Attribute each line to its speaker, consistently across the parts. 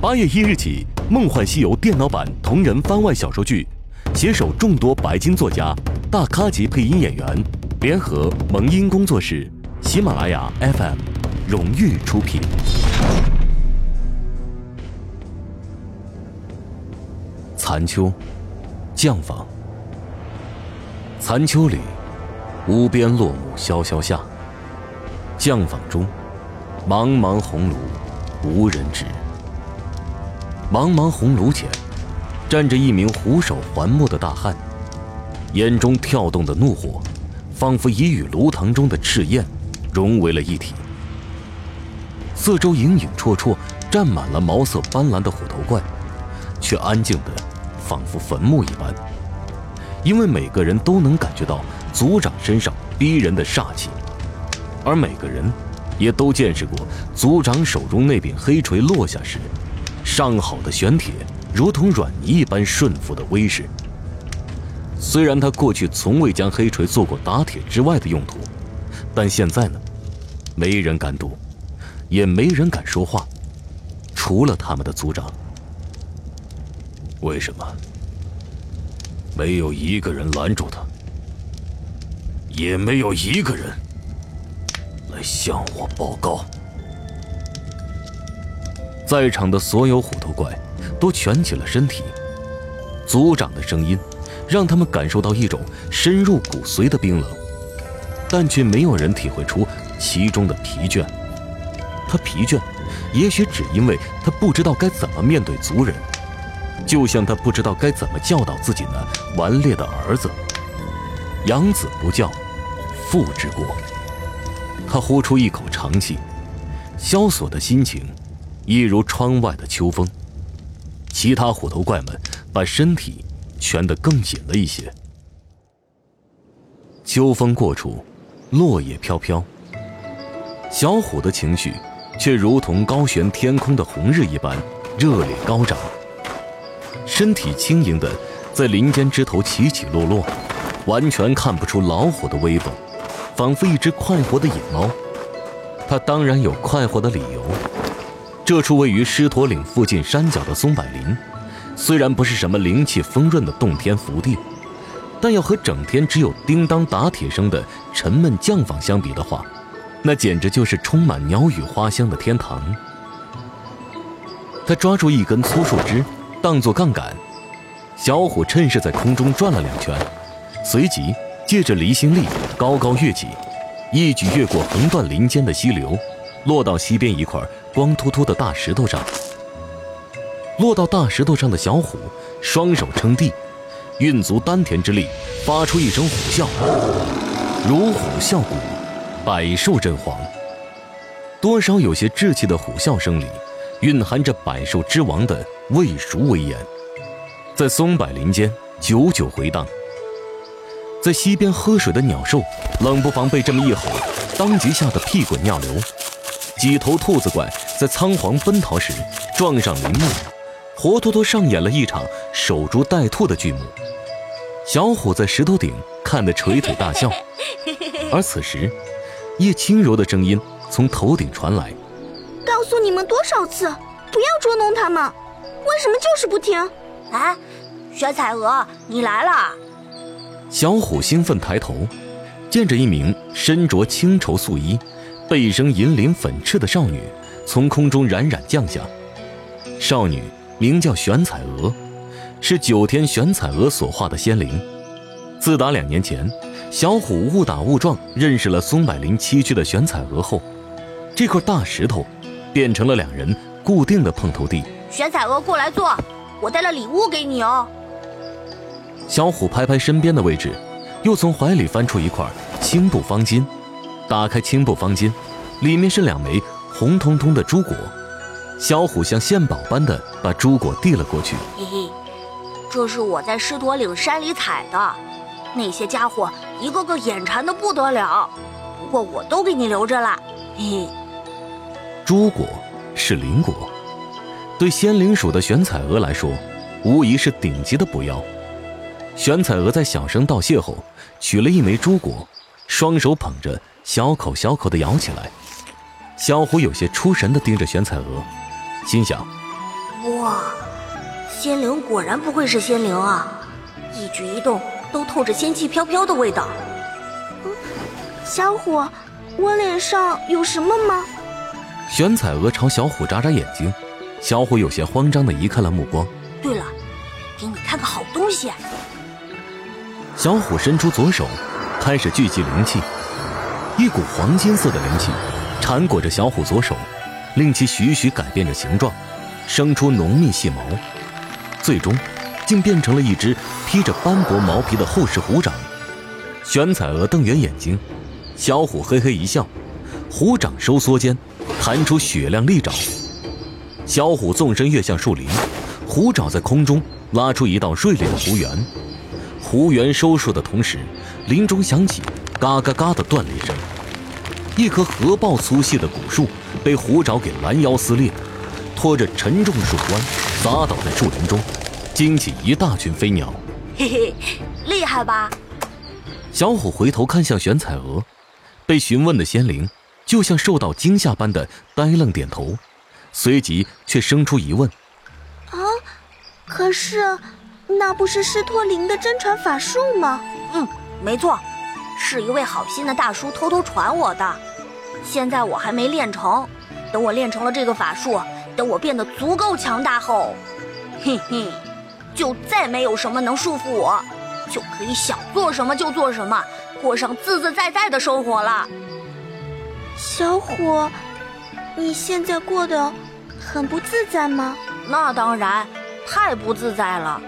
Speaker 1: 八月一日起，《梦幻西游》电脑版同人番外小说剧，携手众多白金作家、大咖级配音演员，联合萌音工作室、喜马拉雅 FM 荣誉出品。残秋，降坊。残秋里，无边落木萧萧下。降坊中，茫茫红炉，无人知。茫茫红炉前，站着一名虎首环目的大汉，眼中跳动的怒火，仿佛已与炉膛中的赤焰融为了一体。四周影影绰绰，站满了毛色斑斓的虎头怪，却安静的仿佛坟墓一般，因为每个人都能感觉到族长身上逼人的煞气，而每个人也都见识过族长手中那柄黑锤落下时。上好的玄铁，如同软泥一般顺服的威势。虽然他过去从未将黑锤做过打铁之外的用途，但现在呢，没人敢赌，也没人敢说话，除了他们的族长。为什么？没有一个人拦住他，也没有一个人来向我报告。在场的所有虎头怪都蜷起了身体，族长的声音让他们感受到一种深入骨髓的冰冷，但却没有人体会出其中的疲倦。他疲倦，也许只因为他不知道该怎么面对族人，就像他不知道该怎么教导自己那顽劣的儿子。养子不教，父之过。他呼出一口长气，萧索的心情。一如窗外的秋风，其他虎头怪们把身体蜷得更紧了一些。秋风过处，落叶飘飘。小虎的情绪却如同高悬天空的红日一般热烈高涨，身体轻盈的在林间枝头起起落落，完全看不出老虎的威风，仿佛一只快活的野猫。它当然有快活的理由。这处位于狮驼岭附近山脚的松柏林，虽然不是什么灵气丰润的洞天福地，但要和整天只有叮当打铁声的沉闷匠坊相比的话，那简直就是充满鸟语花香的天堂。他抓住一根粗树枝，当作杠杆，小虎趁势在空中转了两圈，随即借着离心力高高跃起，一举越过横断林间的溪流，落到溪边一块。光秃秃的大石头上，落到大石头上的小虎，双手撑地，运足丹田之力，发出一声虎啸，如虎啸谷，百兽震惶。多少有些稚气的虎啸声里，蕴含着百兽之王的未熟威严，在松柏林间久久回荡。在溪边喝水的鸟兽，冷不防被这么一吼，当即吓得屁滚尿流。几头兔子怪在仓皇奔逃时撞上林木，活脱脱上演了一场守株待兔的剧目。小虎在石头顶看得垂腿大笑，而此时，叶轻柔的声音从头顶传来：“
Speaker 2: 告诉你们多少次，不要捉弄他们，为什么就是不听？”
Speaker 3: 哎，雪彩娥，你来了！
Speaker 1: 小虎兴奋抬头，见着一名身着青绸素衣。背生银鳞粉翅的少女从空中冉冉降下。少女名叫玄彩娥，是九天玄彩娥所化的仙灵。自打两年前，小虎误打误撞认识了松柏林栖居的玄彩娥后，这块大石头变成了两人固定的碰头地。
Speaker 3: 玄彩娥，过来坐，我带了礼物给你哦。
Speaker 1: 小虎拍拍身边的位置，又从怀里翻出一块青布方巾。打开青布方巾，里面是两枚红彤彤的珠果。小虎像献宝般的把珠果递了过去。
Speaker 3: 嘿嘿，这是我在狮驼岭山里采的，那些家伙一个个眼馋的不得了。不过我都给你留着了。嘿嘿，
Speaker 1: 珠果是灵果，对仙灵鼠的玄彩娥来说，无疑是顶级的补药。玄彩娥在小声道谢后，取了一枚珠果，双手捧着。小口小口的咬起来，小虎有些出神的盯着玄彩娥，心想：
Speaker 3: 哇，仙灵果然不愧是仙灵啊，一举一动都透着仙气飘飘的味道。
Speaker 2: 嗯小虎，我脸上有什么吗？
Speaker 1: 玄彩娥朝小虎眨眨眼睛，小虎有些慌张的移开了目光。
Speaker 3: 对了，给你看个好东西。
Speaker 1: 小虎伸出左手，开始聚集灵气，一股黄金色的灵气缠裹着小虎左手，令其徐徐改变着形状，生出浓密细毛，最终竟变成了一只披着斑驳毛皮的厚实虎掌。玄彩娥瞪圆眼睛，小虎嘿嘿一笑，虎掌收缩间。弹出雪亮利爪，小虎纵身跃向树林，虎爪在空中拉出一道锐利的弧圆。弧圆收束的同时，林中响起嘎嘎嘎的断裂声。一棵核爆粗细的古树被虎爪给拦腰撕裂，拖着沉重的树冠砸倒在树林中，惊起一大群飞鸟。
Speaker 3: 嘿嘿，厉害吧？
Speaker 1: 小虎回头看向玄彩娥，被询问的仙灵。就像受到惊吓般的呆愣点头，随即却生出疑问：“
Speaker 2: 啊，可是那不是施托灵的真传法术吗？”“
Speaker 3: 嗯，没错，是一位好心的大叔偷偷传我的。现在我还没练成，等我练成了这个法术，等我变得足够强大后，嘿嘿，就再没有什么能束缚我，就可以想做什么就做什么，过上自自在在的生活了。”
Speaker 2: 小虎，你现在过得很不自在吗？
Speaker 3: 那当然，太不自在了。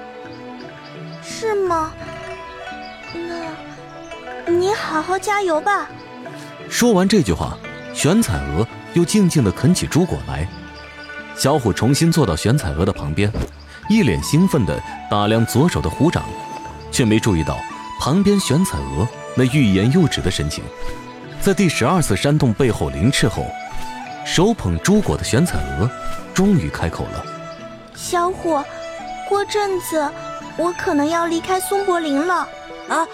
Speaker 2: 是吗？那，你好好加油吧。
Speaker 1: 说完这句话，玄彩娥又静静地啃起朱果来。小虎重新坐到玄彩娥的旁边，一脸兴奋地打量左手的虎掌，却没注意到旁边玄彩娥那欲言又止的神情。在第十二次山洞背后凌翅后，手捧朱果的玄彩娥终于开口了：“
Speaker 2: 小虎，过阵子我可能要离开松柏林了。
Speaker 3: 啊，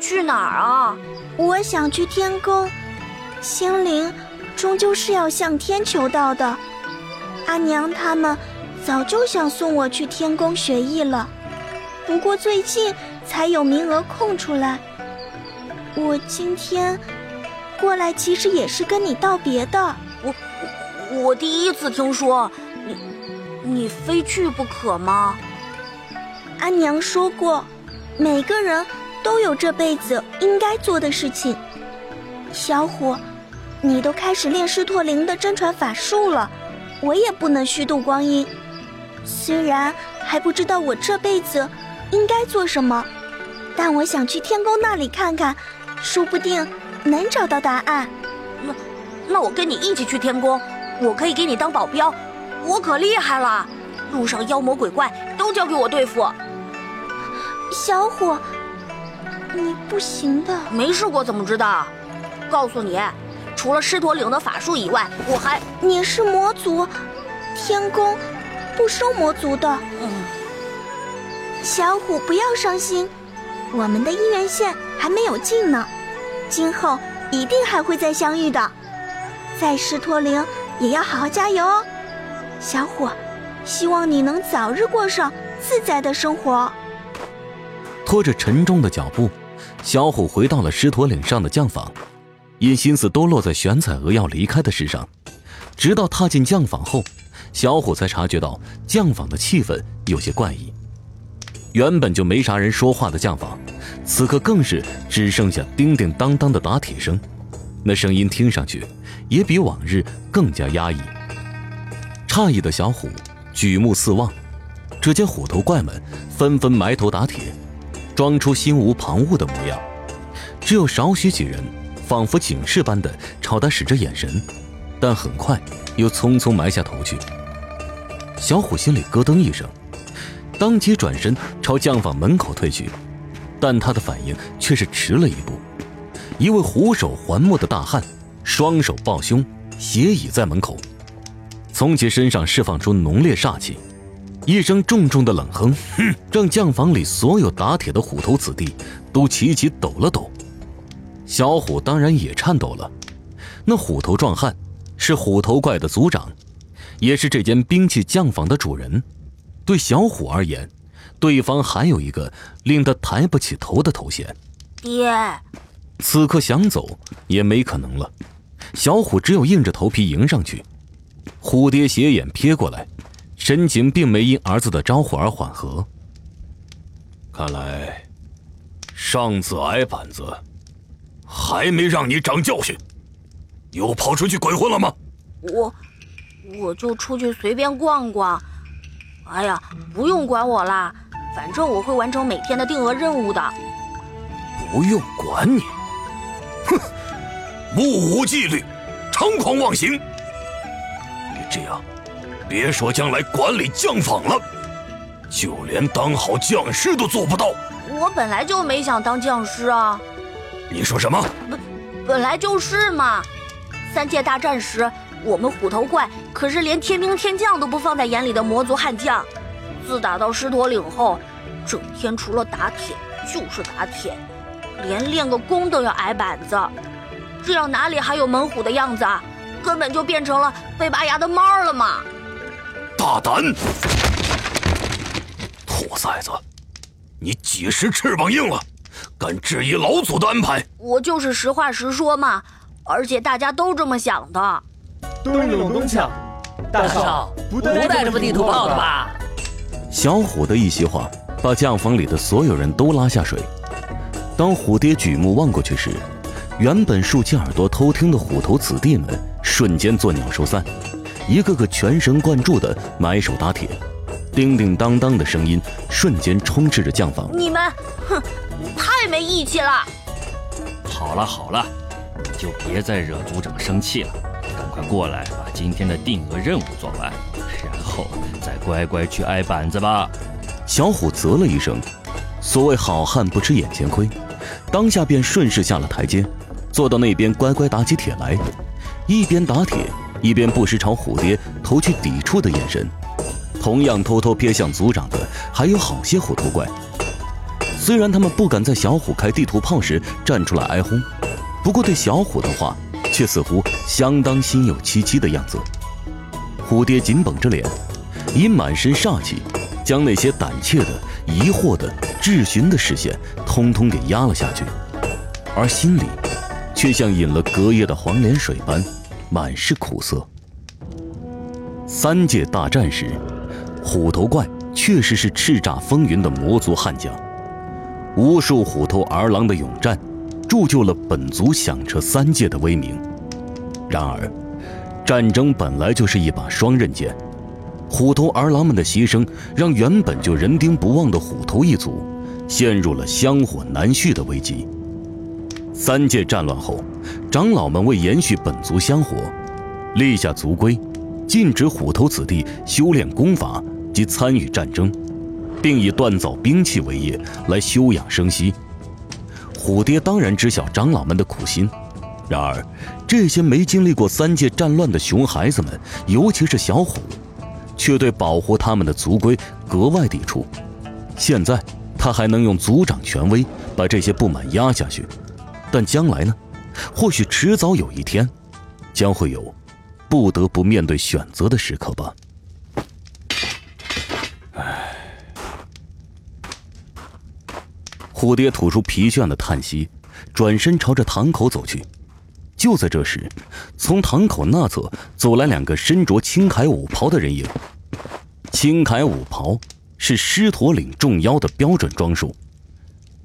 Speaker 3: 去哪儿啊？
Speaker 2: 我想去天宫。心灵终究是要向天求道的。阿娘他们早就想送我去天宫学艺了，不过最近才有名额空出来。我今天。”过来其实也是跟你道别的。
Speaker 3: 我我第一次听说，你你非去不可吗？
Speaker 2: 阿娘说过，每个人都有这辈子应该做的事情。小虎，你都开始练狮驼灵的真传法术了，我也不能虚度光阴。虽然还不知道我这辈子应该做什么，但我想去天宫那里看看，说不定。能找到答案，
Speaker 3: 那那我跟你一起去天宫，我可以给你当保镖，我可厉害了，路上妖魔鬼怪都交给我对付。
Speaker 2: 小虎，你不行的，
Speaker 3: 没试过怎么知道？告诉你，除了狮驼岭的法术以外，我还
Speaker 2: 你是魔族，天宫不收魔族的。
Speaker 3: 嗯，
Speaker 2: 小虎不要伤心，我们的姻缘线还没有尽呢。今后一定还会再相遇的，在狮驼岭也要好好加油哦，小虎，希望你能早日过上自在的生活。
Speaker 1: 拖着沉重的脚步，小虎回到了狮驼岭上的匠坊，因心思都落在玄彩娥要离开的事上，直到踏进酱坊后，小虎才察觉到酱坊的气氛有些怪异。原本就没啥人说话的酱坊。此刻更是只剩下叮叮当当的打铁声，那声音听上去也比往日更加压抑。诧异的小虎举目四望，只见虎头怪们纷纷埋头打铁，装出心无旁骛的模样。只有少许几人仿佛警示般的朝他使着眼神，但很快又匆匆埋下头去。小虎心里咯噔一声，当即转身朝酱坊门口退去。但他的反应却是迟了一步。一位虎首环目的大汉，双手抱胸，斜倚在门口，从其身上释放出浓烈煞气。一声重重的冷哼，让酱房里所有打铁的虎头子弟都齐齐抖了抖。小虎当然也颤抖了。那虎头壮汉是虎头怪的族长，也是这间兵器匠坊的主人。对小虎而言，对方还有一个令他抬不起头的头衔。
Speaker 3: 爹，
Speaker 1: 此刻想走也没可能了。小虎只有硬着头皮迎上去。虎爹斜眼瞥过来，神情并没因儿子的招呼而缓和。看来，上次挨板子，还没让你长教训，又跑出去鬼混了吗？
Speaker 3: 我，我就出去随便逛逛。哎呀，不用管我啦，反正我会完成每天的定额任务的。
Speaker 1: 不用管你，哼，目无纪律，猖狂妄行。你这样，别说将来管理匠坊了，就连当好匠师都做不到。
Speaker 3: 我本来就没想当匠师啊。
Speaker 1: 你说什么？
Speaker 3: 本本来就是嘛。三界大战时。我们虎头怪可是连天兵天将都不放在眼里的魔族悍将，自打到狮驼岭后，整天除了打铁就是打铁，连练个功都要挨板子，这样哪里还有猛虎的样子啊？根本就变成了被拔牙的猫了嘛！
Speaker 1: 大胆，兔崽子，你几时翅膀硬了，敢质疑老祖的安排？
Speaker 3: 我就是实话实说嘛，而且大家都这么想的。
Speaker 4: 东勇东抢，大少不带这么地图炮的吧？
Speaker 1: 小虎的一席话，把酱房里的所有人都拉下水。当虎爹举目望过去时，原本竖起耳朵偷听的虎头子弟们瞬间作鸟兽散，一个个全神贯注的埋手打铁，叮叮当当的声音瞬间充斥着酱房。
Speaker 3: 你们，哼，太没义气了！
Speaker 5: 好了好了，你就别再惹族长生气了。赶快过来，把今天的定额任务做完，然后再乖乖去挨板子吧。
Speaker 1: 小虎啧了一声，所谓好汉不吃眼前亏，当下便顺势下了台阶，坐到那边乖乖打起铁来，一边打铁一边不时朝虎爹投去抵触的眼神。同样偷偷瞥向族长的还有好些虎头怪，虽然他们不敢在小虎开地图炮时站出来挨轰，不过对小虎的话。却似乎相当心有戚戚的样子。虎爹紧绷着脸，以满身煞气，将那些胆怯的、疑惑的、质询的视线通通给压了下去，而心里却像饮了隔夜的黄连水般，满是苦涩。三界大战时，虎头怪确实是叱咤风云的魔族悍将，无数虎头儿郎的勇战。铸就了本族响彻三界的威名。然而，战争本来就是一把双刃剑，虎头儿郎们的牺牲，让原本就人丁不旺的虎头一族，陷入了香火难续的危机。三界战乱后，长老们为延续本族香火，立下族规，禁止虎头子弟修炼功法及参与战争，并以锻造兵器为业来休养生息。虎爹当然知晓长老们的苦心，然而这些没经历过三界战乱的熊孩子们，尤其是小虎，却对保护他们的族规格外抵触。现在他还能用族长权威把这些不满压下去，但将来呢？或许迟早有一天，将会有不得不面对选择的时刻吧。虎爹吐出疲倦的叹息，转身朝着堂口走去。就在这时，从堂口那侧走来两个身着青铠武袍的人影。青铠武袍是狮驼岭众妖的标准装束。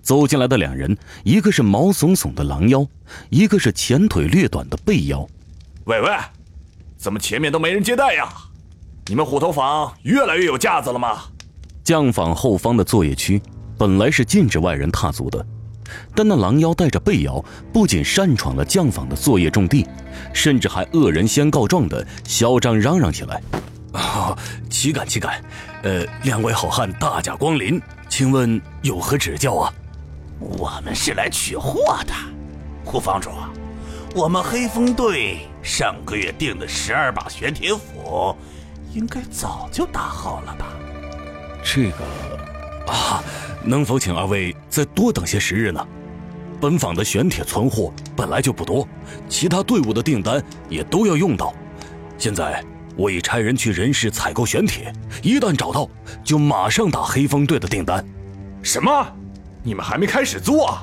Speaker 1: 走进来的两人，一个是毛耸耸的狼妖，一个是前腿略短的背妖。
Speaker 6: 喂喂，怎么前面都没人接待呀？你们虎头坊越来越有架子了吗？
Speaker 1: 将坊后方的作业区。本来是禁止外人踏足的，但那狼妖带着背妖，不仅擅闯了将坊的作业重地，甚至还恶人先告状的嚣张嚷嚷起来：“啊，岂敢岂敢！呃，两位好汉大驾光临，请问有何指教啊？”“
Speaker 7: 我们是来取货的，胡坊主，我们黑风队上个月订的十二把玄铁斧，应该早就打好了吧？”
Speaker 1: 这个，啊。能否请二位再多等些时日呢？本坊的玄铁存货本来就不多，其他队伍的订单也都要用到。现在我已差人去人事采购玄铁，一旦找到，就马上打黑风队的订单。
Speaker 6: 什么？你们还没开始做？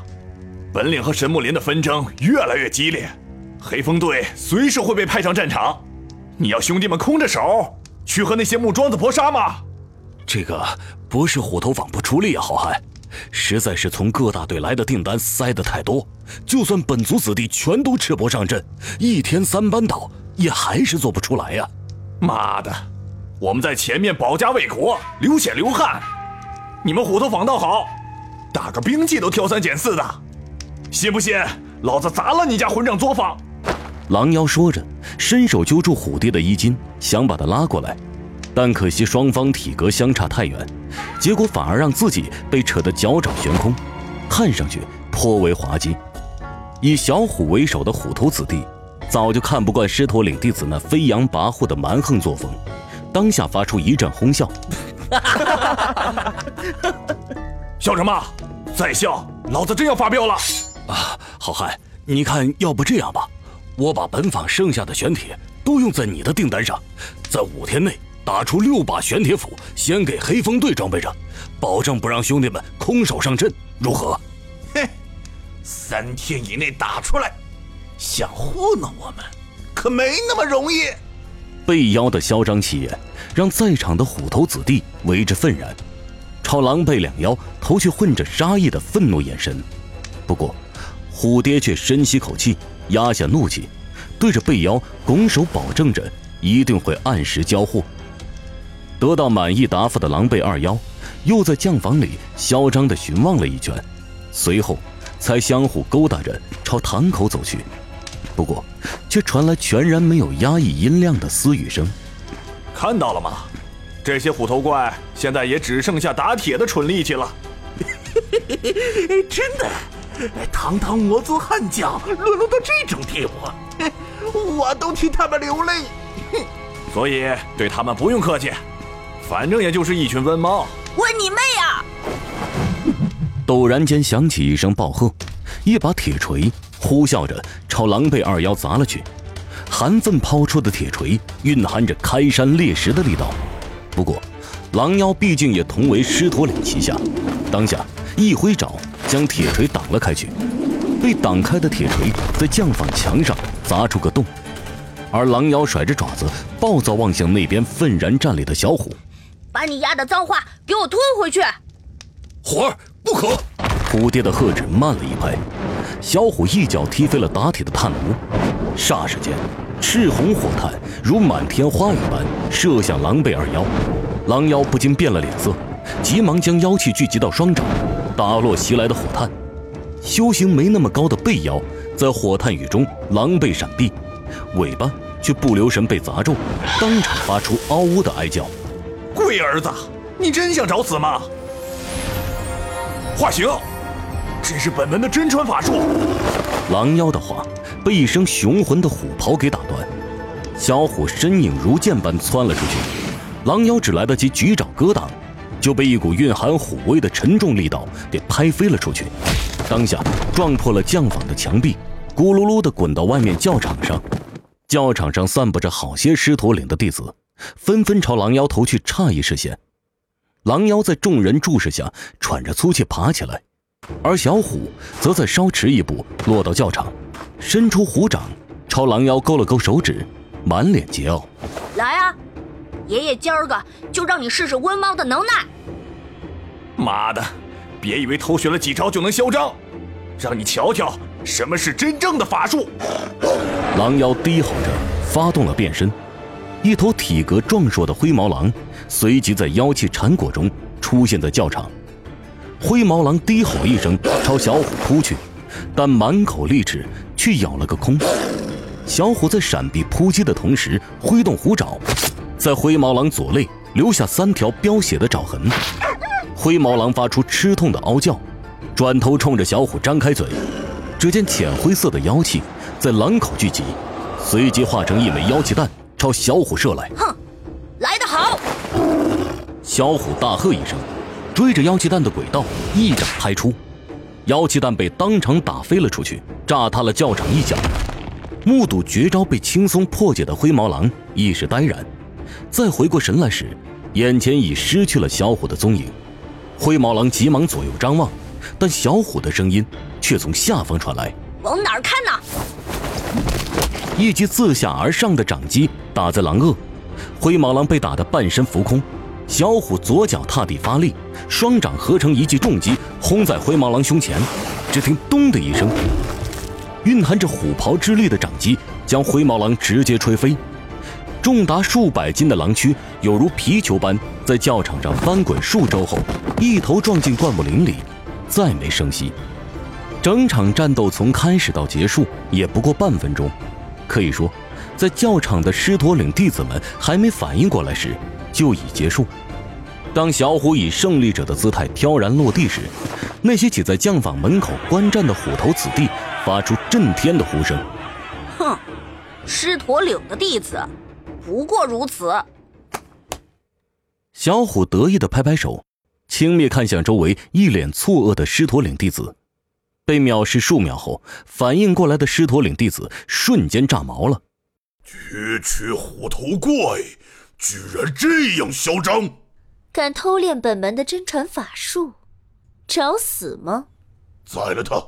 Speaker 6: 本领和神木林的纷争越来越激烈，黑风队随时会被派上战场。你要兄弟们空着手去和那些木桩子搏杀吗？
Speaker 1: 这个不是虎头坊不出力啊，好汉，实在是从各大队来的订单塞得太多，就算本族子弟全都赤膊上阵，一天三班倒也还是做不出来呀。
Speaker 6: 妈的，我们在前面保家卫国，流血流汗，你们虎头坊倒好，打个兵器都挑三拣四的，信不信老子砸了你家混账作坊？
Speaker 1: 狼妖说着，伸手揪住虎爹的衣襟，想把他拉过来，但可惜双方体格相差太远，结果反而让自己被扯得脚掌悬空，看上去颇为滑稽。以小虎为首的虎头子弟。早就看不惯狮驼岭弟子那飞扬跋扈的蛮横作风，当下发出一阵哄笑。
Speaker 6: 笑什么？再笑，老子真要发飙了！
Speaker 1: 啊，好汉，你看，要不这样吧，我把本坊剩下的玄铁都用在你的订单上，在五天内打出六把玄铁斧，先给黑风队装备着，保证不让兄弟们空手上阵，如何？
Speaker 7: 嘿，三天以内打出来。想糊弄我们，可没那么容易。
Speaker 1: 被妖的嚣张气焰，让在场的虎头子弟为之愤然，朝狼狈两妖投去混着杀意的愤怒眼神。不过，虎爹却深吸口气，压下怒气，对着被妖拱手保证着一定会按时交货。得到满意答复的狼狈二妖，又在酱房里嚣张地巡望了一圈，随后才相互勾搭着朝堂口走去。不过，却传来全然没有压抑音量的私语声。
Speaker 6: 看到了吗？这些虎头怪现在也只剩下打铁的蠢力气了。
Speaker 7: 真的，堂堂魔族悍将沦落到这种地步，我都替他们流泪。
Speaker 6: 所以对他们不用客气，反正也就是一群瘟猫。
Speaker 3: 问你妹啊！
Speaker 1: 陡然间响起一声暴喝，一把铁锤。呼啸着朝狼狈二妖砸了去，韩奋抛出的铁锤蕴含着开山裂石的力道。不过，狼妖毕竟也同为狮驼岭旗下，当下一挥爪将铁锤挡了开去。被挡开的铁锤在酱坊墙上砸出个洞，而狼妖甩着爪子，暴躁望向那边愤然站立的小虎：“
Speaker 3: 把你丫的脏话给我吞回去！”
Speaker 1: 虎儿，不可！虎爹的喝止慢了一拍。小虎一脚踢飞了打铁的炭炉，霎时间，赤红火炭如满天花一般射向狼狈二妖。狼妖不禁变了脸色，急忙将妖气聚集到双掌，打落袭来的火炭。修行没那么高的背妖在火炭雨中狼狈闪避，尾巴却不留神被砸中，当场发出嗷呜的哀叫。
Speaker 6: 龟儿子，你真想找死吗？化形。这是本门的真传法术。
Speaker 1: 狼妖的话被一声雄浑的虎袍给打断，小虎身影如箭般窜了出去。狼妖只来得及举爪格挡，就被一股蕴含虎威的沉重力道给拍飞了出去，当下撞破了将坊的墙壁，咕噜噜地滚到外面教场上。教场上散布着好些狮驼岭的弟子，纷纷朝狼妖投去诧异视线。狼妖在众人注视下喘着粗气爬起来。而小虎则在稍迟一步落到教场，伸出虎掌朝狼妖勾了勾手指，满脸桀骜：“
Speaker 3: 来啊，爷爷今儿个就让你试试温猫的能耐！”
Speaker 6: 妈的，别以为偷学了几招就能嚣张，让你瞧瞧什么是真正的法术！
Speaker 1: 狼妖低吼着发动了变身，一头体格壮硕的灰毛狼随即在妖气缠裹中出现在教场。灰毛狼低吼一声，朝小虎扑去，但满口利齿却咬了个空。小虎在闪避扑击的同时，挥动虎爪，在灰毛狼左肋留下三条飙血的爪痕。灰毛狼发出吃痛的嗷叫，转头冲着小虎张开嘴。只见浅灰色的妖气在狼口聚集，随即化成一枚妖气弹，朝小虎射来。
Speaker 3: 哼，来得好！
Speaker 1: 小虎大喝一声。追着妖气弹的轨道一掌拍出，妖气弹被当场打飞了出去，炸塌了教场一角。目睹绝招被轻松破解的灰毛狼一时呆然，再回过神来时，眼前已失去了小虎的踪影。灰毛狼急忙左右张望，但小虎的声音却从下方传来：“
Speaker 3: 往哪儿看呢？”
Speaker 1: 一击自下而上的掌击打在狼颚，灰毛狼被打得半身浮空。小虎左脚踏地发力，双掌合成一记重击，轰在灰毛狼胸前。只听“咚”的一声，蕴含着虎刨之力的掌击将灰毛狼直接吹飞。重达数百斤的狼躯有如皮球般在教场上翻滚数周后，一头撞进灌木林里，再没声息。整场战斗从开始到结束也不过半分钟，可以说，在教场的狮驼岭弟子们还没反应过来时，就已结束。当小虎以胜利者的姿态飘然落地时，那些挤在将坊门口观战的虎头子弟发出震天的呼声：“
Speaker 3: 哼，狮驼岭的弟子。”不过如此。
Speaker 1: 小虎得意的拍拍手，轻蔑看向周围一脸错愕的狮驼岭弟子。被藐视数秒后，反应过来的狮驼岭弟子瞬间炸毛了。
Speaker 6: 区区虎头怪，居然这样嚣张！
Speaker 8: 敢偷练本门的真传法术，找死吗？
Speaker 6: 宰了他，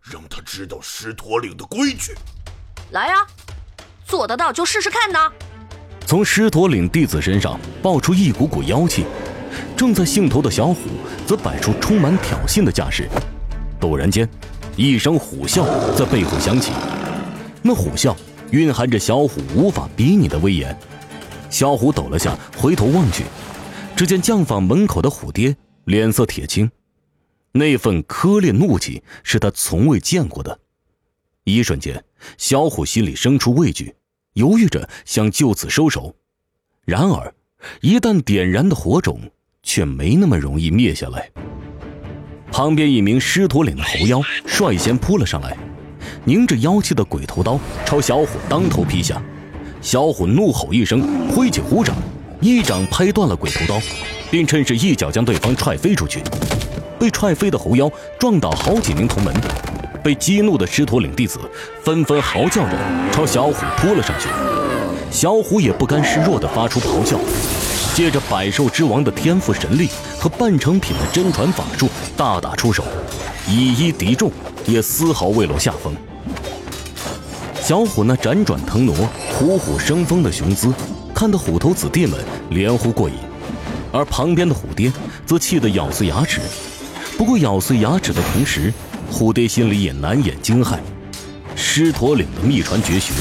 Speaker 6: 让他知道狮驼岭的规矩。
Speaker 3: 来呀，做得到就试试看呐。
Speaker 1: 从狮驼岭弟子身上爆出一股股妖气，正在兴头的小虎则摆出充满挑衅的架势。陡然间，一声虎啸在背后响起，那虎啸蕴含着小虎无法比拟的威严。小虎抖了下，回头望去，只见将坊门口的虎爹脸色铁青，那份苛烈怒气是他从未见过的。一瞬间，小虎心里生出畏惧。犹豫着想就此收手，然而，一旦点燃的火种却没那么容易灭下来。旁边一名狮驼岭的猴妖率先扑了上来，凝着妖气的鬼头刀朝小虎当头劈下。小虎怒吼一声，挥起虎掌，一掌拍断了鬼头刀，并趁势一脚将对方踹飞出去。被踹飞的猴妖撞倒好几名同门。被激怒的狮驼岭弟子纷纷嚎叫着朝小虎扑了上去，小虎也不甘示弱地发出咆哮，借着百兽之王的天赋神力和半成品的真传法术大打出手，以一敌众，也丝毫未落下风。小虎那辗转腾挪、虎虎生风的雄姿，看得虎头子弟们连呼过瘾，而旁边的虎爹则气得咬碎牙齿。不过咬碎牙齿的同时，虎爹心里也难掩惊骇，狮驼岭的秘传绝学，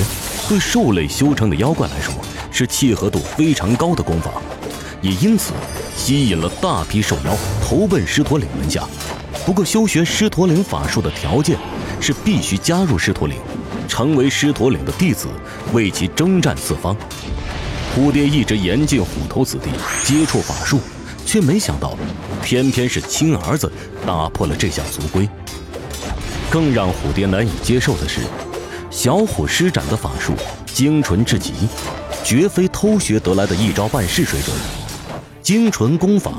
Speaker 1: 对兽类修成的妖怪来说是契合度非常高的功法，也因此吸引了大批兽妖投奔狮驼岭门下。不过，修学狮驼岭法术的条件是必须加入狮驼岭，成为狮驼岭的弟子，为其征战四方。虎爹一直严禁虎头子弟接触法术，却没想到，偏偏是亲儿子打破了这项族规。更让虎爹难以接受的是，小虎施展的法术精纯至极，绝非偷学得来的一招半式水准。精纯功法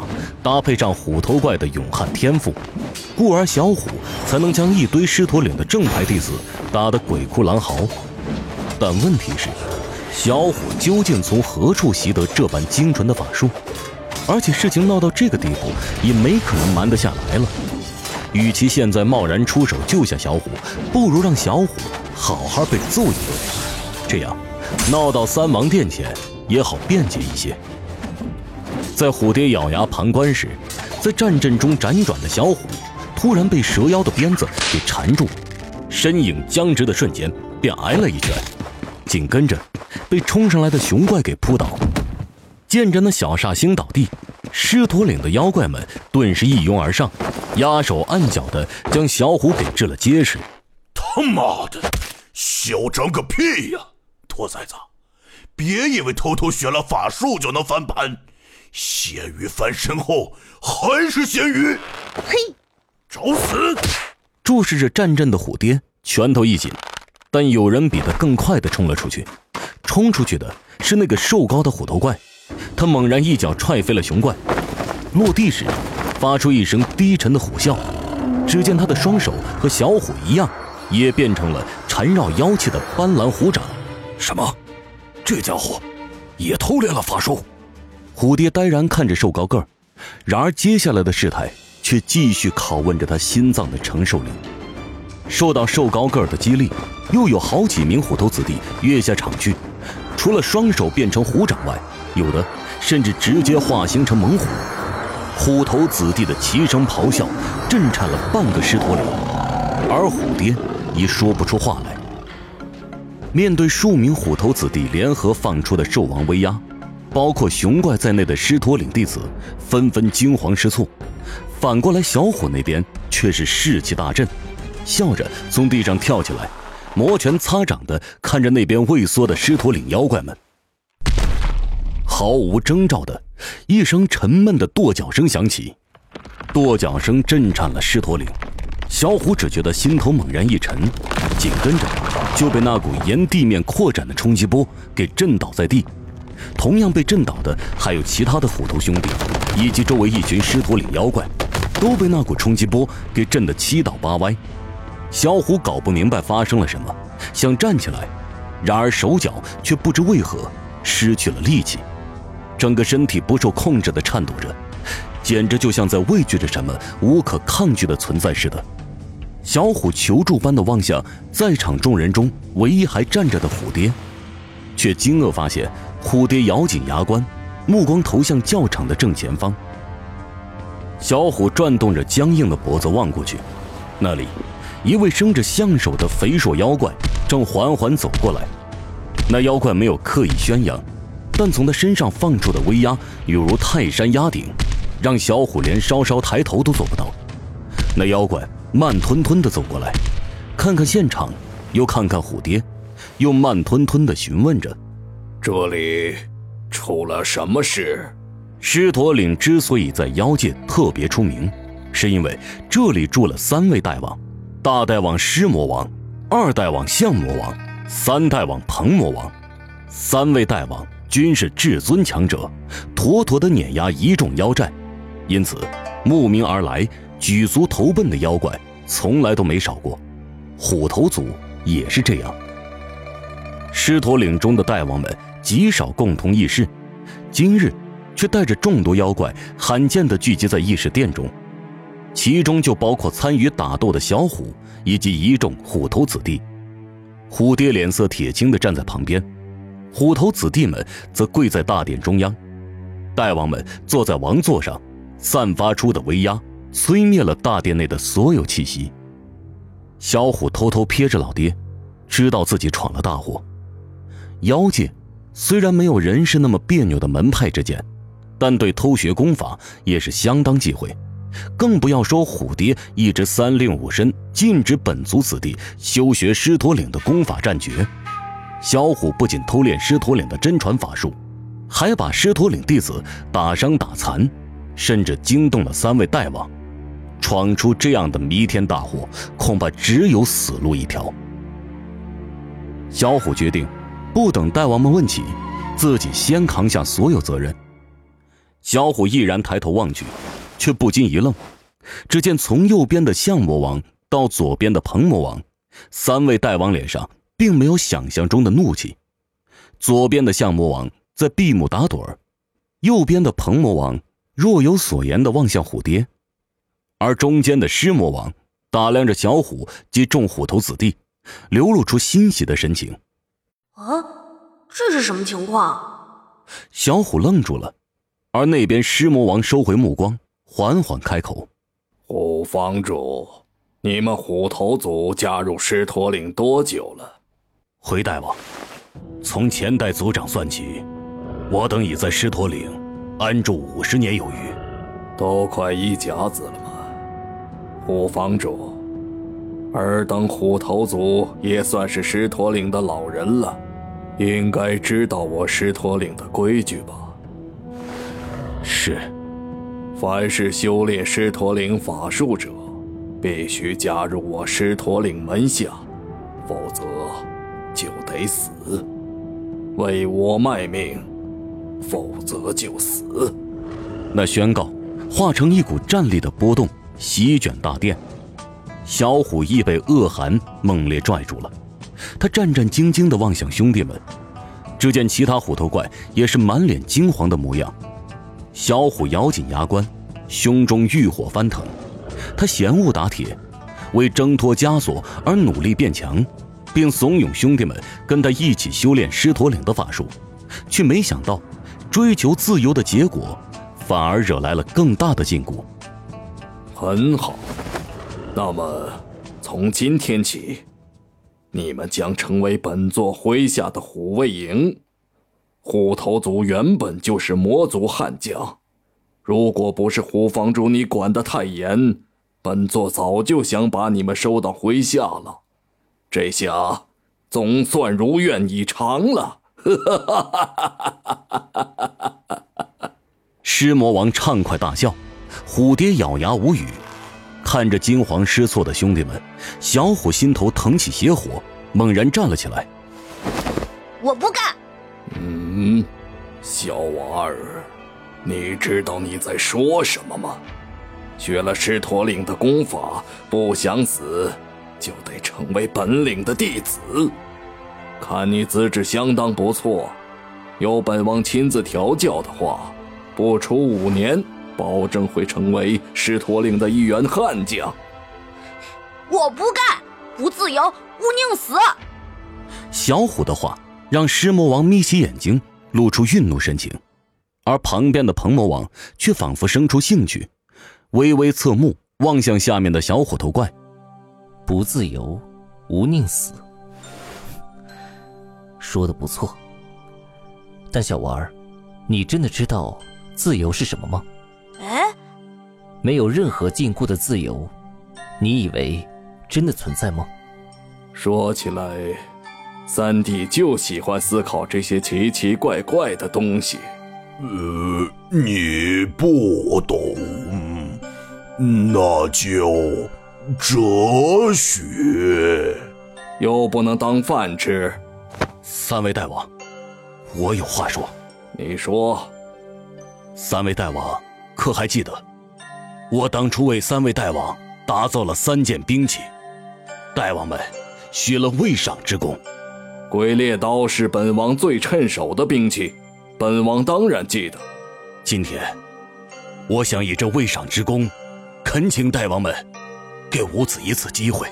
Speaker 1: 搭配上虎头怪的勇悍天赋，故而小虎才能将一堆狮驼岭的正牌弟子打得鬼哭狼嚎。但问题是，小虎究竟从何处习得这般精纯的法术？而且事情闹到这个地步，也没可能瞒得下来了。与其现在贸然出手救下小虎，不如让小虎好好被揍一顿，这样闹到三王殿前也好辩解一些。在虎爹咬牙旁观时，在战阵中辗转的小虎突然被蛇妖的鞭子给缠住，身影僵直的瞬间便挨了一拳，紧跟着被冲上来的熊怪给扑倒。见着那小煞星倒地。狮驼岭的妖怪们顿时一拥而上，压手按脚的将小虎给治了结实。
Speaker 6: 他妈的，嚣张个屁呀！兔崽子，别以为偷偷学了法术就能翻盘，咸鱼翻身后还是咸鱼。
Speaker 3: 嘿，
Speaker 6: 找死！
Speaker 1: 注视着战阵的虎爹拳头一紧，但有人比他更快的冲了出去。冲出去的是那个瘦高的虎头怪。他猛然一脚踹飞了熊怪，落地时发出一声低沉的虎啸。只见他的双手和小虎一样，也变成了缠绕妖气的斑斓虎掌。
Speaker 6: 什么？这家伙
Speaker 1: 也偷练了法术。虎爹呆然看着瘦高个儿，然而接下来的事态却继续拷问着他心脏的承受力。受到瘦高个儿的激励，又有好几名虎头子弟跃下场去，除了双手变成虎掌外，有的甚至直接化形成猛虎。虎头子弟的齐声咆哮，震颤了半个狮驼岭，而虎爹已说不出话来。面对数名虎头子弟联合放出的兽王威压，包括熊怪在内的狮驼岭弟子纷纷惊慌失措。反过来，小虎那边却是士气大振，笑着从地上跳起来，摩拳擦掌的看着那边畏缩的狮驼岭妖怪们。毫无征兆的一声沉闷的跺脚声响起，跺脚声震颤了狮驼岭。小虎只觉得心头猛然一沉，紧跟着就被那股沿地面扩展的冲击波给震倒在地。同样被震倒的还有其他的虎头兄弟，以及周围一群狮驼岭妖怪，都被那股冲击波给震得七倒八歪。小虎搞不明白发生了什么，想站起来，然而手脚却不知为何失去了力气，整个身体不受控制地颤抖着，简直就像在畏惧着什么无可抗拒的存在似的。小虎求助般的望向在场众人中唯一还站着的虎爹，却惊愕发现虎爹咬紧牙关，目光投向教场的正前方。小虎转动着僵硬的脖子望过去，那里，一位生着象手的肥硕妖怪正缓缓走过来。那妖怪没有刻意宣扬，但从他身上放出的威压犹如泰山压顶，让小虎连稍稍抬头都做不到。那妖怪。慢吞吞地走过来，看看现场，又看看虎爹，又慢吞吞地询问着：“
Speaker 9: 这里出了什么事？”
Speaker 1: 狮驼岭之所以在妖界特别出名，是因为这里住了三位大王：大大王狮魔王，二大王象魔王，三大王鹏魔王。三位大王均是至尊强者，妥妥的碾压一众妖寨，因此慕名而来。举足投奔的妖怪从来都没少过，虎头族也是这样。狮驼岭中的大王们极少共同议事，今日却带着众多妖怪罕见的聚集在议事殿中，其中就包括参与打斗的小虎以及一众虎头子弟。虎爹脸色铁青的站在旁边，虎头子弟们则跪在大殿中央，大王们坐在王座上，散发出的威压。摧灭了大殿内的所有气息。小虎偷偷瞥着老爹，知道自己闯了大祸。妖界虽然没有人是那么别扭的门派之间，但对偷学功法也是相当忌讳，更不要说虎爹一直三令五申禁止本族子弟修学狮驼岭的功法战诀。小虎不仅偷练狮驼岭的真传法术，还把狮驼岭弟子打伤打残，甚至惊动了三位大王。闯出这样的弥天大祸，恐怕只有死路一条。小虎决定，不等大王们问起，自己先扛下所有责任。小虎毅然抬头望去，却不禁一愣。只见从右边的象魔王到左边的鹏魔王，三位大王脸上并没有想象中的怒气。左边的象魔王在闭目打盹儿，右边的鹏魔王若有所言的望向虎爹。而中间的狮魔王打量着小虎及众虎头子弟，流露出欣喜的神情。
Speaker 3: 啊，这是什么情况？
Speaker 1: 小虎愣住了，而那边狮魔王收回目光，缓缓开口：“
Speaker 9: 虎房主，你们虎头族加入狮驼岭多久了？”
Speaker 1: 回大王，从前代族长算起，我等已在狮驼岭安住五十年有余，
Speaker 9: 都快一甲子了。虎房主，尔等虎头族也算是狮驼岭的老人了，应该知道我狮驼岭的规矩吧？
Speaker 1: 是，
Speaker 9: 凡是修炼狮驼岭法术者，必须加入我狮驼岭门下，否则就得死。为我卖命，否则就死。
Speaker 1: 那宣告化成一股战力的波动。席卷大殿，小虎亦被恶寒猛烈拽住了。他战战兢兢地望向兄弟们，只见其他虎头怪也是满脸惊惶的模样。小虎咬紧牙关，胸中欲火翻腾。他嫌恶打铁，为挣脱枷锁而努力变强，并怂恿兄弟们跟他一起修炼狮驼岭的法术，却没想到，追求自由的结果，反而惹来了更大的禁锢。
Speaker 9: 很好，那么从今天起，你们将成为本座麾下的虎卫营。虎头族原本就是魔族悍将，如果不是虎房主你管得太严，本座早就想把你们收到麾下了。这下总算如愿以偿了。
Speaker 1: 狮魔王畅快大笑，虎爹咬牙无语，看着惊慌失措的兄弟们，小虎心头腾起邪火，猛然站了起来。
Speaker 3: 我不干。
Speaker 9: 嗯，小娃儿，你知道你在说什么吗？学了狮驼岭的功法，不想死，就得成为本领的弟子。看你资质相当不错，有本王亲自调教的话，不出五年，保证会成为狮驼岭的一员悍将。
Speaker 3: 我不干，不自由，勿宁死。
Speaker 1: 小虎的话。让狮魔王眯起眼睛，露出愠怒神情，而旁边的鹏魔王却仿佛生出兴趣，微微侧目望向下面的小虎头怪。
Speaker 10: 不自由，无宁死。说的不错，但小娃儿，你真的知道自由是什么吗？
Speaker 3: 哎，
Speaker 10: 没有任何禁锢的自由，你以为真的存在吗？
Speaker 9: 说起来。三弟就喜欢思考这些奇奇怪怪的东西。
Speaker 6: 呃，你不懂，那就哲学。
Speaker 9: 又不能当饭吃。
Speaker 1: 三位大王，我有话说。
Speaker 9: 你说。
Speaker 1: 三位大王，可还记得，我当初为三位大王打造了三件兵器，大王们许了未赏之功。
Speaker 9: 鬼猎刀是本王最趁手的兵器，本王当然记得。
Speaker 1: 今天，我想以这未赏之功，恳请大王们给五子一次机会。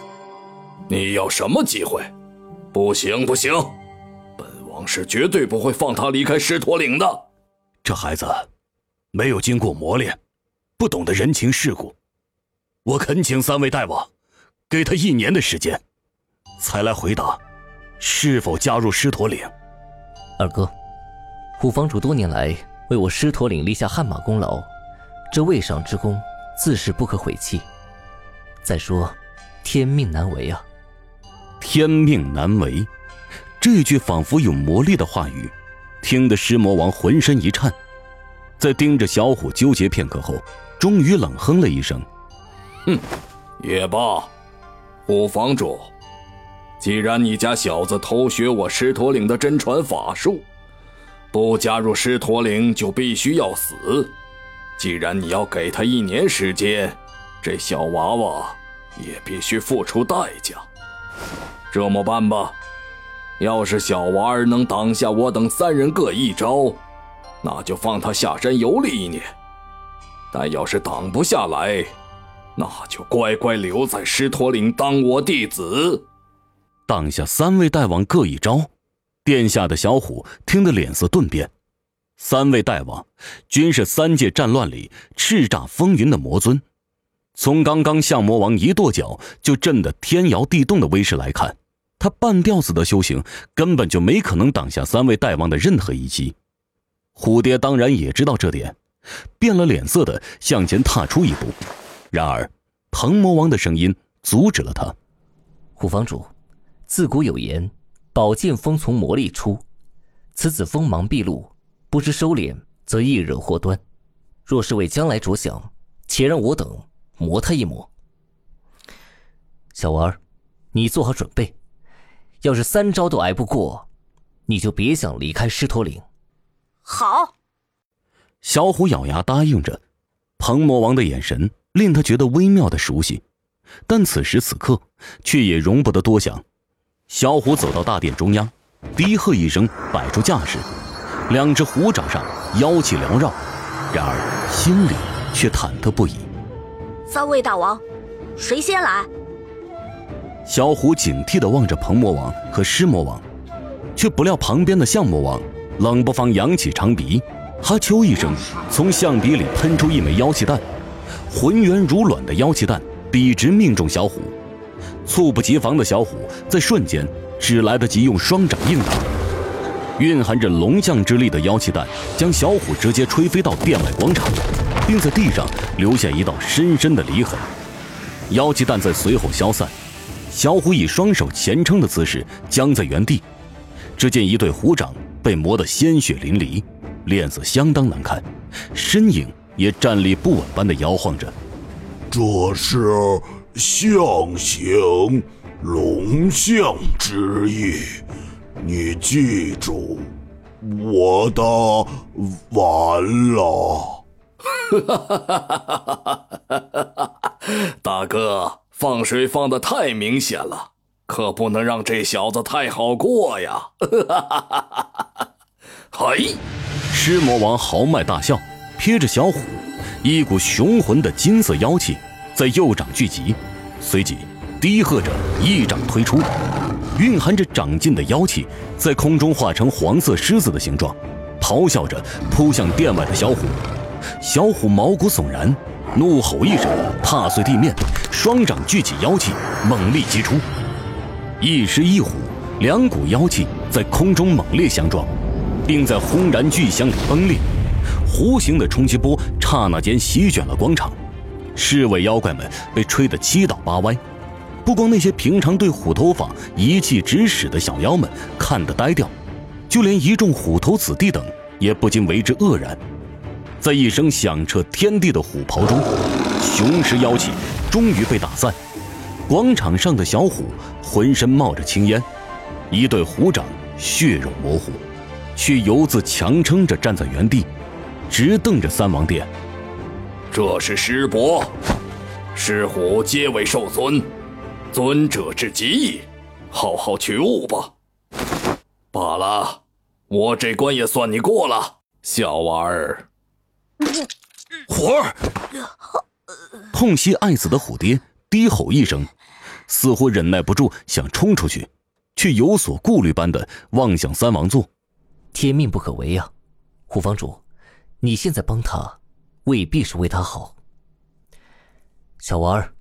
Speaker 9: 你要什么机会？不行不行，本王是绝对不会放他离开狮驼岭的。
Speaker 1: 这孩子没有经过磨练，不懂得人情世故。我恳请三位大王，给他一年的时间，才来回答。是否加入狮驼岭？
Speaker 10: 二哥，虎房主多年来为我狮驼岭立下汗马功劳，这未赏之功自是不可毁弃。再说，天命难违啊！
Speaker 1: 天命难违，这句仿佛有魔力的话语，听得狮魔王浑身一颤，在盯着小虎纠结片刻后，终于冷哼了一声：“
Speaker 9: 哼，也罢，虎房主。”既然你家小子偷学我狮驼岭的真传法术，不加入狮驼岭就必须要死。既然你要给他一年时间，这小娃娃也必须付出代价。这么办吧，要是小娃儿能挡下我等三人各一招，那就放他下山游历一年；但要是挡不下来，那就乖乖留在狮驼岭当我弟子。
Speaker 1: 当下三位大王各一招，殿下的小虎听得脸色顿变。三位大王均是三界战乱里叱咤风云的魔尊，从刚刚象魔王一跺脚就震得天摇地动的威势来看，他半吊子的修行根本就没可能挡下三位大王的任何一击。虎爹当然也知道这点，变了脸色的向前踏出一步，然而鹏魔王的声音阻止了他：“
Speaker 10: 虎房主。”自古有言：“宝剑锋从磨砺出。”此子锋芒毕露，不知收敛，则易惹祸端。若是为将来着想，且让我等磨他一磨。小娃儿，你做好准备。要是三招都挨不过，你就别想离开狮驼岭。
Speaker 3: 好。
Speaker 1: 小虎咬牙答应着。鹏魔王的眼神令他觉得微妙的熟悉，但此时此刻却也容不得多想。小虎走到大殿中央，低喝一声，摆出架势，两只虎爪上妖气缭绕，然而心里却忐忑不已。
Speaker 3: 三位大王，谁先来？
Speaker 1: 小虎警惕地望着鹏魔王和狮魔王，却不料旁边的象魔王冷不防扬起长鼻，哈啾一声，从象鼻里喷出一枚妖气弹，浑圆如卵的妖气弹笔直命中小虎。猝不及防的小虎在瞬间只来得及用双掌硬挡，蕴含着龙象之力的妖气弹将小虎直接吹飞到殿外广场，并在地上留下一道深深的离痕。妖气弹在随后消散。小虎以双手前撑的姿势僵在原地，只见一对虎掌被磨得鲜血淋漓，脸色相当难看，身影也站立不稳般的摇晃着。
Speaker 11: 这是象形龙象之意，你记住，我的完了。
Speaker 9: 大哥。放水放的太明显了，可不能让这小子太好过呀！嘿，
Speaker 1: 狮魔王豪迈大笑，瞥着小虎，一股雄浑的金色妖气在右掌聚集，随即低喝着一掌推出，蕴含着掌劲的妖气在空中化成黄色狮子的形状，咆哮着扑向殿外的小虎。小虎毛骨悚然。怒吼一声，踏碎地面，双掌聚起妖气，猛力击出。一狮一虎，两股妖气在空中猛烈相撞，并在轰然巨响里崩裂。弧形的冲击波刹那间席卷了广场，侍卫妖怪们被吹得七倒八歪。不光那些平常对虎头坊一气指使的小妖们看得呆掉，就连一众虎头子弟等也不禁为之愕然。在一声响彻天地的虎咆中，雄狮妖气终于被打散。广场上的小虎浑身冒着青烟，一对虎掌血肉模糊，却犹自强撑着站在原地，直瞪着三王殿。
Speaker 9: 这是师伯，师虎皆为受尊，尊者之极意，好好取物吧。罢了，我这关也算你过了，小娃儿。
Speaker 1: 虎儿，痛惜爱子的虎爹低吼一声，似乎忍耐不住想冲出去，却有所顾虑般的望向三王座。
Speaker 10: 天命不可违呀，虎房主，你现在帮他，未必是为他好。小娃儿，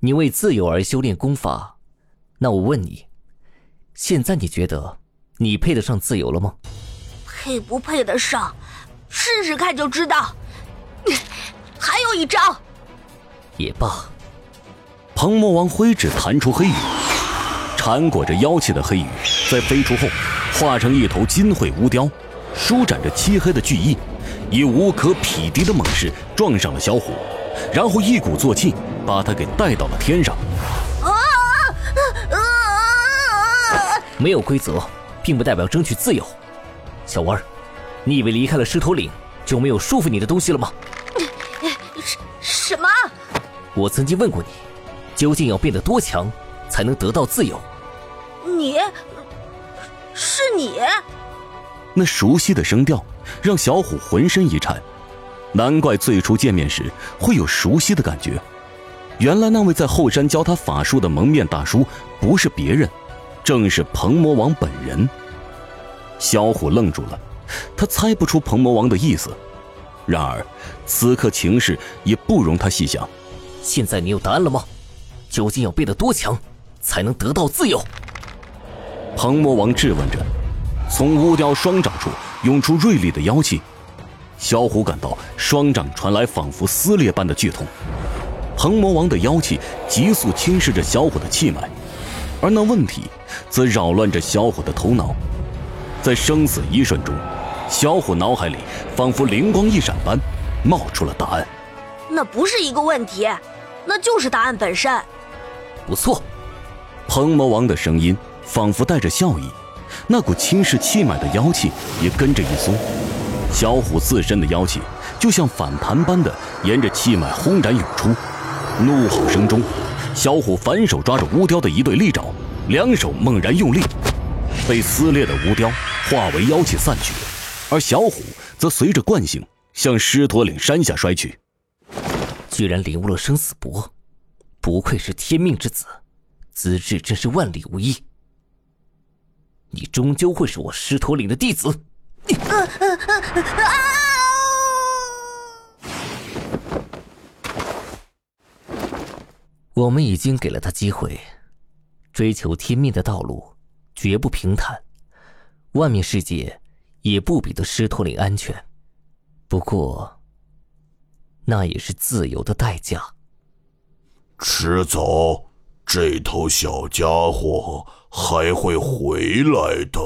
Speaker 10: 你为自由而修炼功法，那我问你，现在你觉得你配得上自由了吗？
Speaker 3: 配不配得上？试试看就知道。还有一招，
Speaker 10: 也罢。
Speaker 1: 鹏魔王挥指弹出黑羽，缠裹着妖气的黑羽在飞出后，化成一头金喙乌雕，舒展着漆黑的巨翼，以无可匹敌的猛势撞上了小虎，然后一鼓作气把他给带到了天上。啊啊
Speaker 10: 啊！没有规则，并不代表争取自由。小弯儿。你以为离开了狮驼岭就没有束缚你的东西了吗？
Speaker 3: 什什么？
Speaker 10: 我曾经问过你，究竟要变得多强才能得到自由？
Speaker 3: 你，是你？
Speaker 1: 那熟悉的声调让小虎浑身一颤，难怪最初见面时会有熟悉的感觉。原来那位在后山教他法术的蒙面大叔不是别人，正是鹏魔王本人。小虎愣住了。他猜不出鹏魔王的意思，然而此刻情势也不容他细想。
Speaker 10: 现在你有答案了吗？究竟要变得多强，才能得到自由？
Speaker 1: 鹏魔王质问着。从乌雕双掌处涌出锐利的妖气，小虎感到双掌传来仿佛撕裂般的剧痛。鹏魔王的妖气急速侵蚀着小虎的气脉，而那问题则扰乱着小虎的头脑。在生死一瞬中。小虎脑海里仿佛灵光一闪般，冒出了答案。
Speaker 3: 那不是一个问题，那就是答案本身。
Speaker 10: 不错，
Speaker 1: 鹏魔王的声音仿佛带着笑意，那股侵蚀气脉的妖气也跟着一松。小虎自身的妖气就像反弹般的沿着气脉轰然涌出。怒吼声中，小虎反手抓着乌雕的一对利爪，两手猛然用力，被撕裂的乌雕化为妖气散去，而小虎则随着惯性向狮驼岭山下摔去。
Speaker 10: 居然领悟了生死搏，不愧是天命之子，资质真是万里无一。你终究会是我狮驼岭的弟子。我们已经给了他机会，追求天命的道路绝不平坦，外面世界也不比得狮驼岭安全。不过，那也是自由的代价。
Speaker 11: 迟早，这头小家伙还会回来的。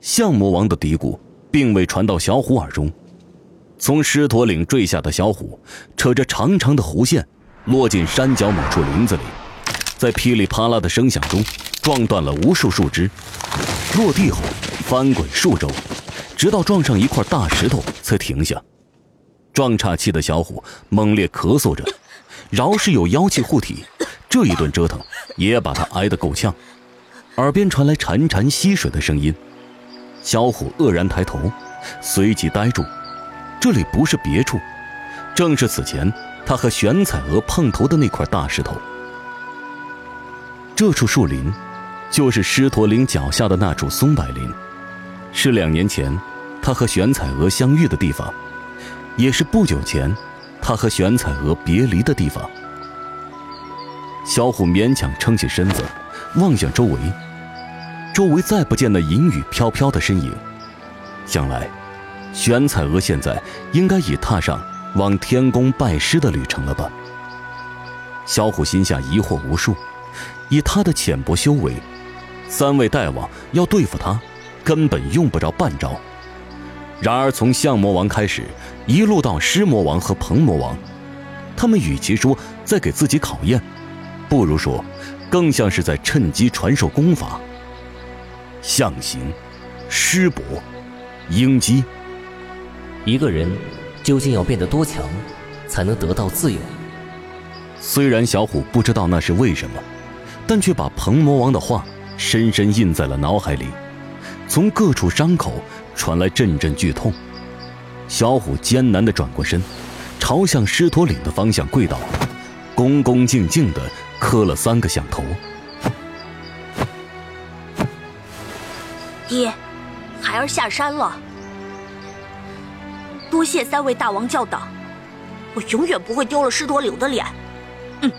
Speaker 1: 象魔王的嘀咕并未传到小虎耳中。从狮驼岭坠下的小虎，扯着长长的弧线。落进山脚某处林子里，在噼里啪啦的声响中，撞断了无数树枝。落地后，翻滚数周，直到撞上一块大石头才停下。撞岔气的小虎猛烈咳嗽着，饶是有妖气护体，这一顿折腾也把他挨得够呛。耳边传来潺潺溪水的声音，小虎愕然抬头，随即呆住。这里不是别处，正是此前。他和玄彩娥碰头的那块大石头，这处树林，就是狮驼岭脚下的那处松柏林，是两年前他和玄彩娥相遇的地方，也是不久前他和玄彩娥别离的地方。小虎勉强撑起身子，望向周围，周围再不见那隐雨飘飘的身影，想来，玄彩娥现在应该已踏上。往天宫拜师的旅程了吧？小虎心下疑惑无数。以他的浅薄修为，三位大王要对付他，根本用不着半招。然而从象魔王开始，一路到狮魔王和鹏魔王，他们与其说在给自己考验，不如说，更像是在趁机传授功法。象形、狮搏、鹰击，
Speaker 10: 一个人。究竟要变得多强，才能得到自由？
Speaker 1: 虽然小虎不知道那是为什么，但却把鹏魔王的话深深印在了脑海里。从各处伤口传来阵阵剧痛，小虎艰难地转过身，朝向狮驼岭的方向跪倒，恭恭敬敬地磕了三个响头。
Speaker 3: 爹，孩儿下山了。多谢三位大王教导，我永远不会丢了狮驼岭的脸。嗯。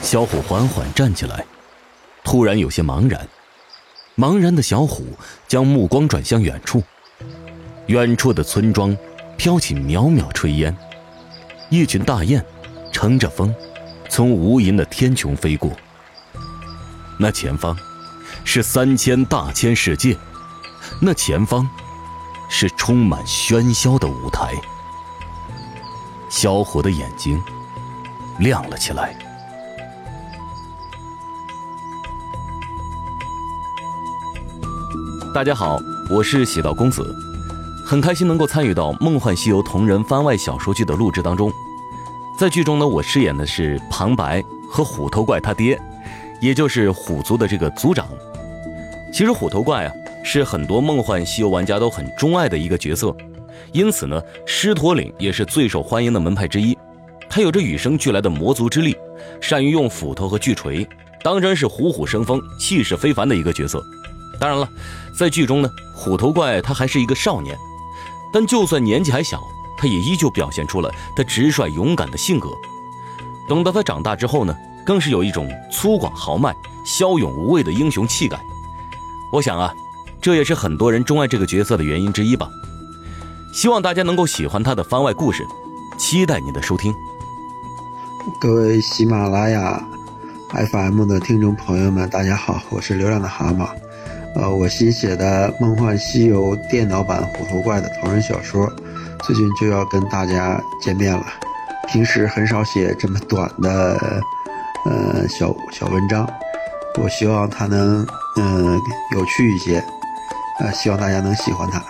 Speaker 1: 小虎缓缓站起来，突然有些茫然。茫然的小虎将目光转向远处，远处的村庄飘起袅袅炊烟，一群大雁乘着风从无垠的天穹飞过。那前方是三千大千世界，那前方。是充满喧嚣的舞台。小虎的眼睛亮了起来。大家好，我是喜道公子，很开心能够参与到《梦幻西游》同人番外小说剧的录制当中。在剧中呢，我饰演的是旁白和虎头怪他爹，也就是虎族的这个族长。其实虎头怪啊。是很多梦幻西游玩家都很钟爱的一个角色，因此呢，狮驼岭也是最受欢迎的门派之一。他有着与生俱来的魔族之力，善于用斧头和巨锤，当然是虎虎生风、气势非凡的一个角色。当然了，在剧中呢，虎头怪他还是一个少年，但就算年纪还小，他也依旧表现出了他直率勇敢的性格。等到他长大之后呢，更是有一种粗犷豪迈、骁勇无畏的英雄气概。我想啊。这也是很多人钟爱这个角色的原因之一吧。希望大家能够喜欢他的番外故事，期待您的收听。
Speaker 12: 各位喜马拉雅 FM 的听众朋友们，大家好，我是流浪的蛤蟆。呃，我新写的《梦幻西游》电脑版虎头怪的同人小说，最近就要跟大家见面了。平时很少写这么短的呃小小文章，我希望它能嗯有趣一些。呃，希望大家能喜欢它。